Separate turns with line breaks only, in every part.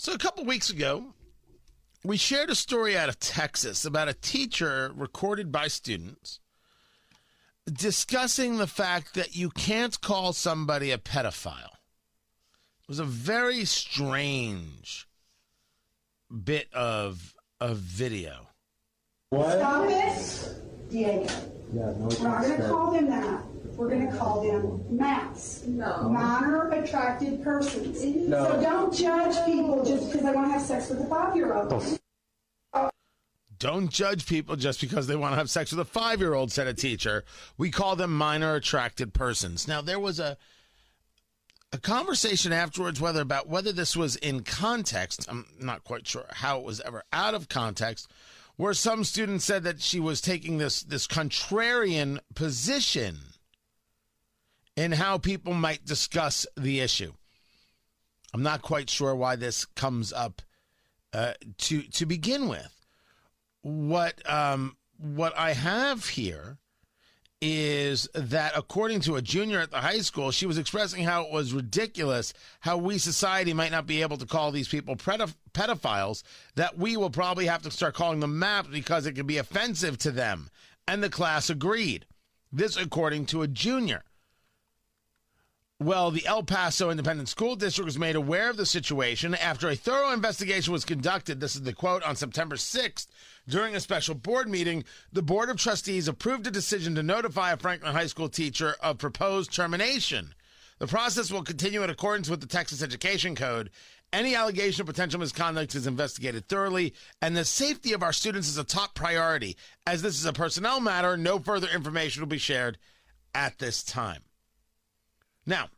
So, a couple weeks ago, we shared a story out of Texas about a teacher recorded by students discussing the fact that you can't call somebody a pedophile. It was a very strange bit of of video. What?
Stop it, Diego.
Yeah, no,
We're not going to call them that. We're going to call them MAPS. Minor attracted persons.
No.
So don't judge people just because they want to have sex with a five-year-old. Oh.
Don't judge people just because they want to have sex with a five year old, said a teacher. We call them minor attracted persons. Now, there was a a conversation afterwards whether about whether this was in context. I'm not quite sure how it was ever out of context, where some students said that she was taking this this contrarian position in how people might discuss the issue. I'm not quite sure why this comes up uh, to to begin with what um, what I have here is that according to a junior at the high school, she was expressing how it was ridiculous how we society might not be able to call these people pedoph- pedophiles, that we will probably have to start calling them maps because it could be offensive to them. And the class agreed. This according to a junior. Well, the El Paso Independent School District was made aware of the situation after a thorough investigation was conducted. This is the quote on September 6th. During a special board meeting, the Board of Trustees approved a decision to notify a Franklin High School teacher of proposed termination. The process will continue in accordance with the Texas Education Code. Any allegation of potential misconduct is investigated thoroughly, and the safety of our students is a top priority. As this is a personnel matter, no further information will be shared at this time. Now,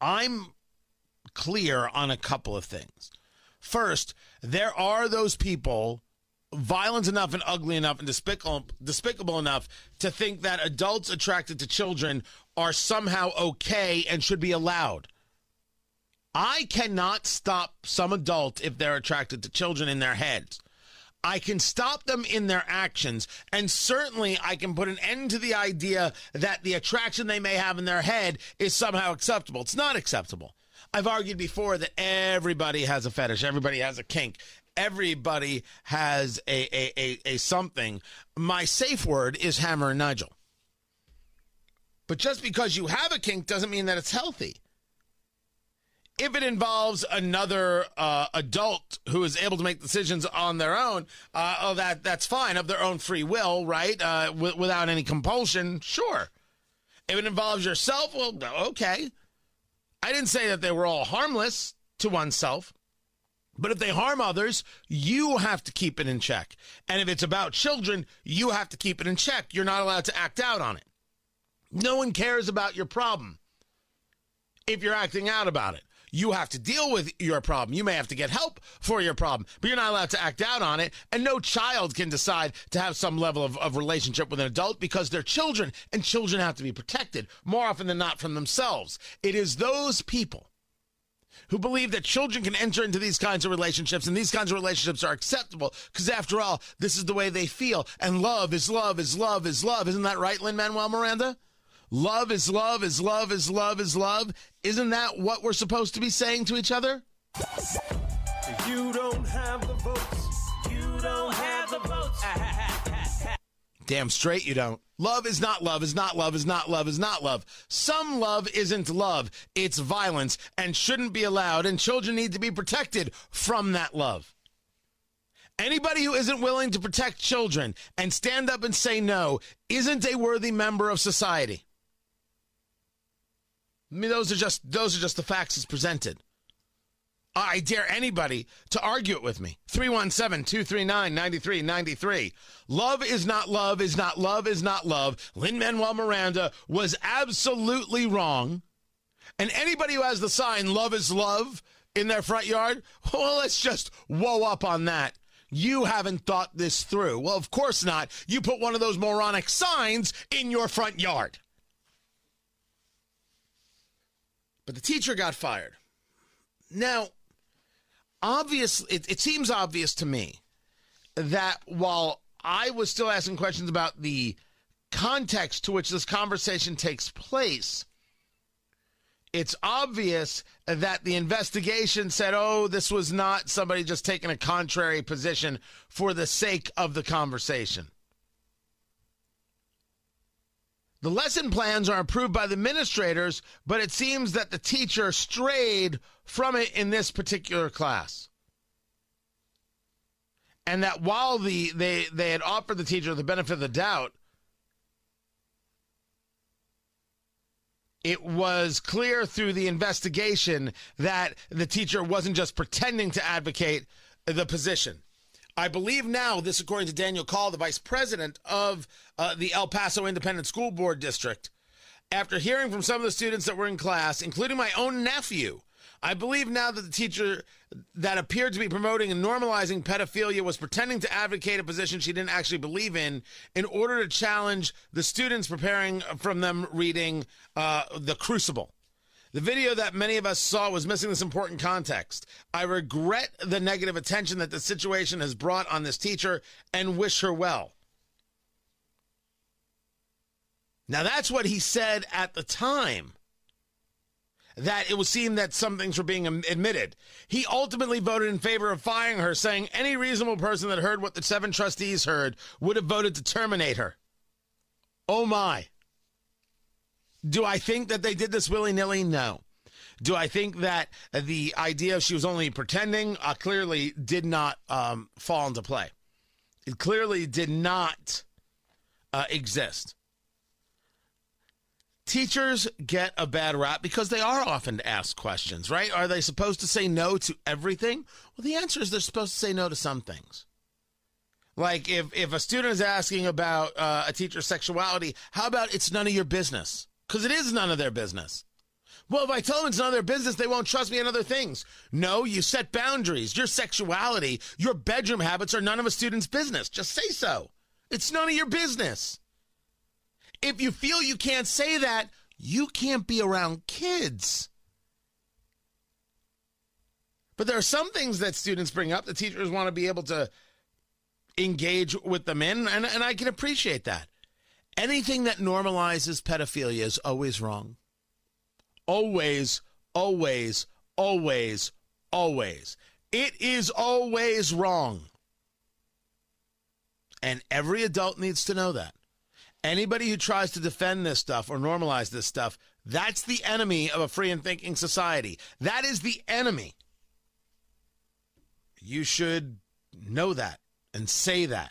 I'm clear on a couple of things. First, there are those people violent enough and ugly enough and despicable, despicable enough to think that adults attracted to children are somehow okay and should be allowed. I cannot stop some adult if they're attracted to children in their heads. I can stop them in their actions, and certainly I can put an end to the idea that the attraction they may have in their head is somehow acceptable. It's not acceptable. I've argued before that everybody has a fetish, everybody has a kink, everybody has a, a, a, a something. My safe word is Hammer and Nigel. But just because you have a kink doesn't mean that it's healthy if it involves another uh, adult who is able to make decisions on their own, uh, oh, that that's fine of their own free will, right? Uh, w- without any compulsion, sure. If it involves yourself, well, okay. I didn't say that they were all harmless to oneself. But if they harm others, you have to keep it in check. And if it's about children, you have to keep it in check. You're not allowed to act out on it. No one cares about your problem if you're acting out about it you have to deal with your problem. You may have to get help for your problem, but you're not allowed to act out on it. And no child can decide to have some level of, of relationship with an adult because they're children, and children have to be protected more often than not from themselves. It is those people who believe that children can enter into these kinds of relationships and these kinds of relationships are acceptable because after all, this is the way they feel. And love is love is love is love. Isn't that right, Lin Manuel Miranda? Love is love is love is love is love. Isn't that what we're supposed to be saying to each other?
You don't have the votes. You don't have the votes.
Damn straight you don't. Love is not love, is not love, is not love, is not love. Some love isn't love, it's violence and shouldn't be allowed, and children need to be protected from that love. Anybody who isn't willing to protect children and stand up and say no isn't a worthy member of society. I mean, those are just those are just the facts as presented. I dare anybody to argue it with me. 317 239 9393. Love is not love, is not love, is not love. Lin Manuel Miranda was absolutely wrong. And anybody who has the sign love is love in their front yard, well, let's just whoa up on that. You haven't thought this through. Well, of course not. You put one of those moronic signs in your front yard. But the teacher got fired. Now, obviously, it, it seems obvious to me that while I was still asking questions about the context to which this conversation takes place, it's obvious that the investigation said, oh, this was not somebody just taking a contrary position for the sake of the conversation. The lesson plans are approved by the administrators, but it seems that the teacher strayed from it in this particular class. And that while the they, they had offered the teacher the benefit of the doubt, it was clear through the investigation that the teacher wasn't just pretending to advocate the position. I believe now, this according to Daniel Call, the vice president of uh, the El Paso Independent School Board District, after hearing from some of the students that were in class, including my own nephew, I believe now that the teacher that appeared to be promoting and normalizing pedophilia was pretending to advocate a position she didn't actually believe in in order to challenge the students preparing from them reading uh, The Crucible. The video that many of us saw was missing this important context. I regret the negative attention that the situation has brought on this teacher and wish her well. Now, that's what he said at the time that it was seen that some things were being admitted. He ultimately voted in favor of firing her, saying any reasonable person that heard what the seven trustees heard would have voted to terminate her. Oh my. Do I think that they did this willy nilly? No. Do I think that the idea she was only pretending uh, clearly did not um, fall into play? It clearly did not uh, exist. Teachers get a bad rap because they are often asked questions, right? Are they supposed to say no to everything? Well, the answer is they're supposed to say no to some things. Like if, if a student is asking about uh, a teacher's sexuality, how about it's none of your business? Because it is none of their business. Well, if I tell them it's none of their business, they won't trust me in other things. No, you set boundaries. Your sexuality, your bedroom habits are none of a student's business. Just say so. It's none of your business. If you feel you can't say that, you can't be around kids. But there are some things that students bring up that teachers want to be able to engage with them in, and, and I can appreciate that. Anything that normalizes pedophilia is always wrong. Always, always, always, always. It is always wrong. And every adult needs to know that. Anybody who tries to defend this stuff or normalize this stuff, that's the enemy of a free and thinking society. That is the enemy. You should know that and say that.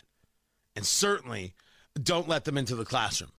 And certainly don't let them into the classroom.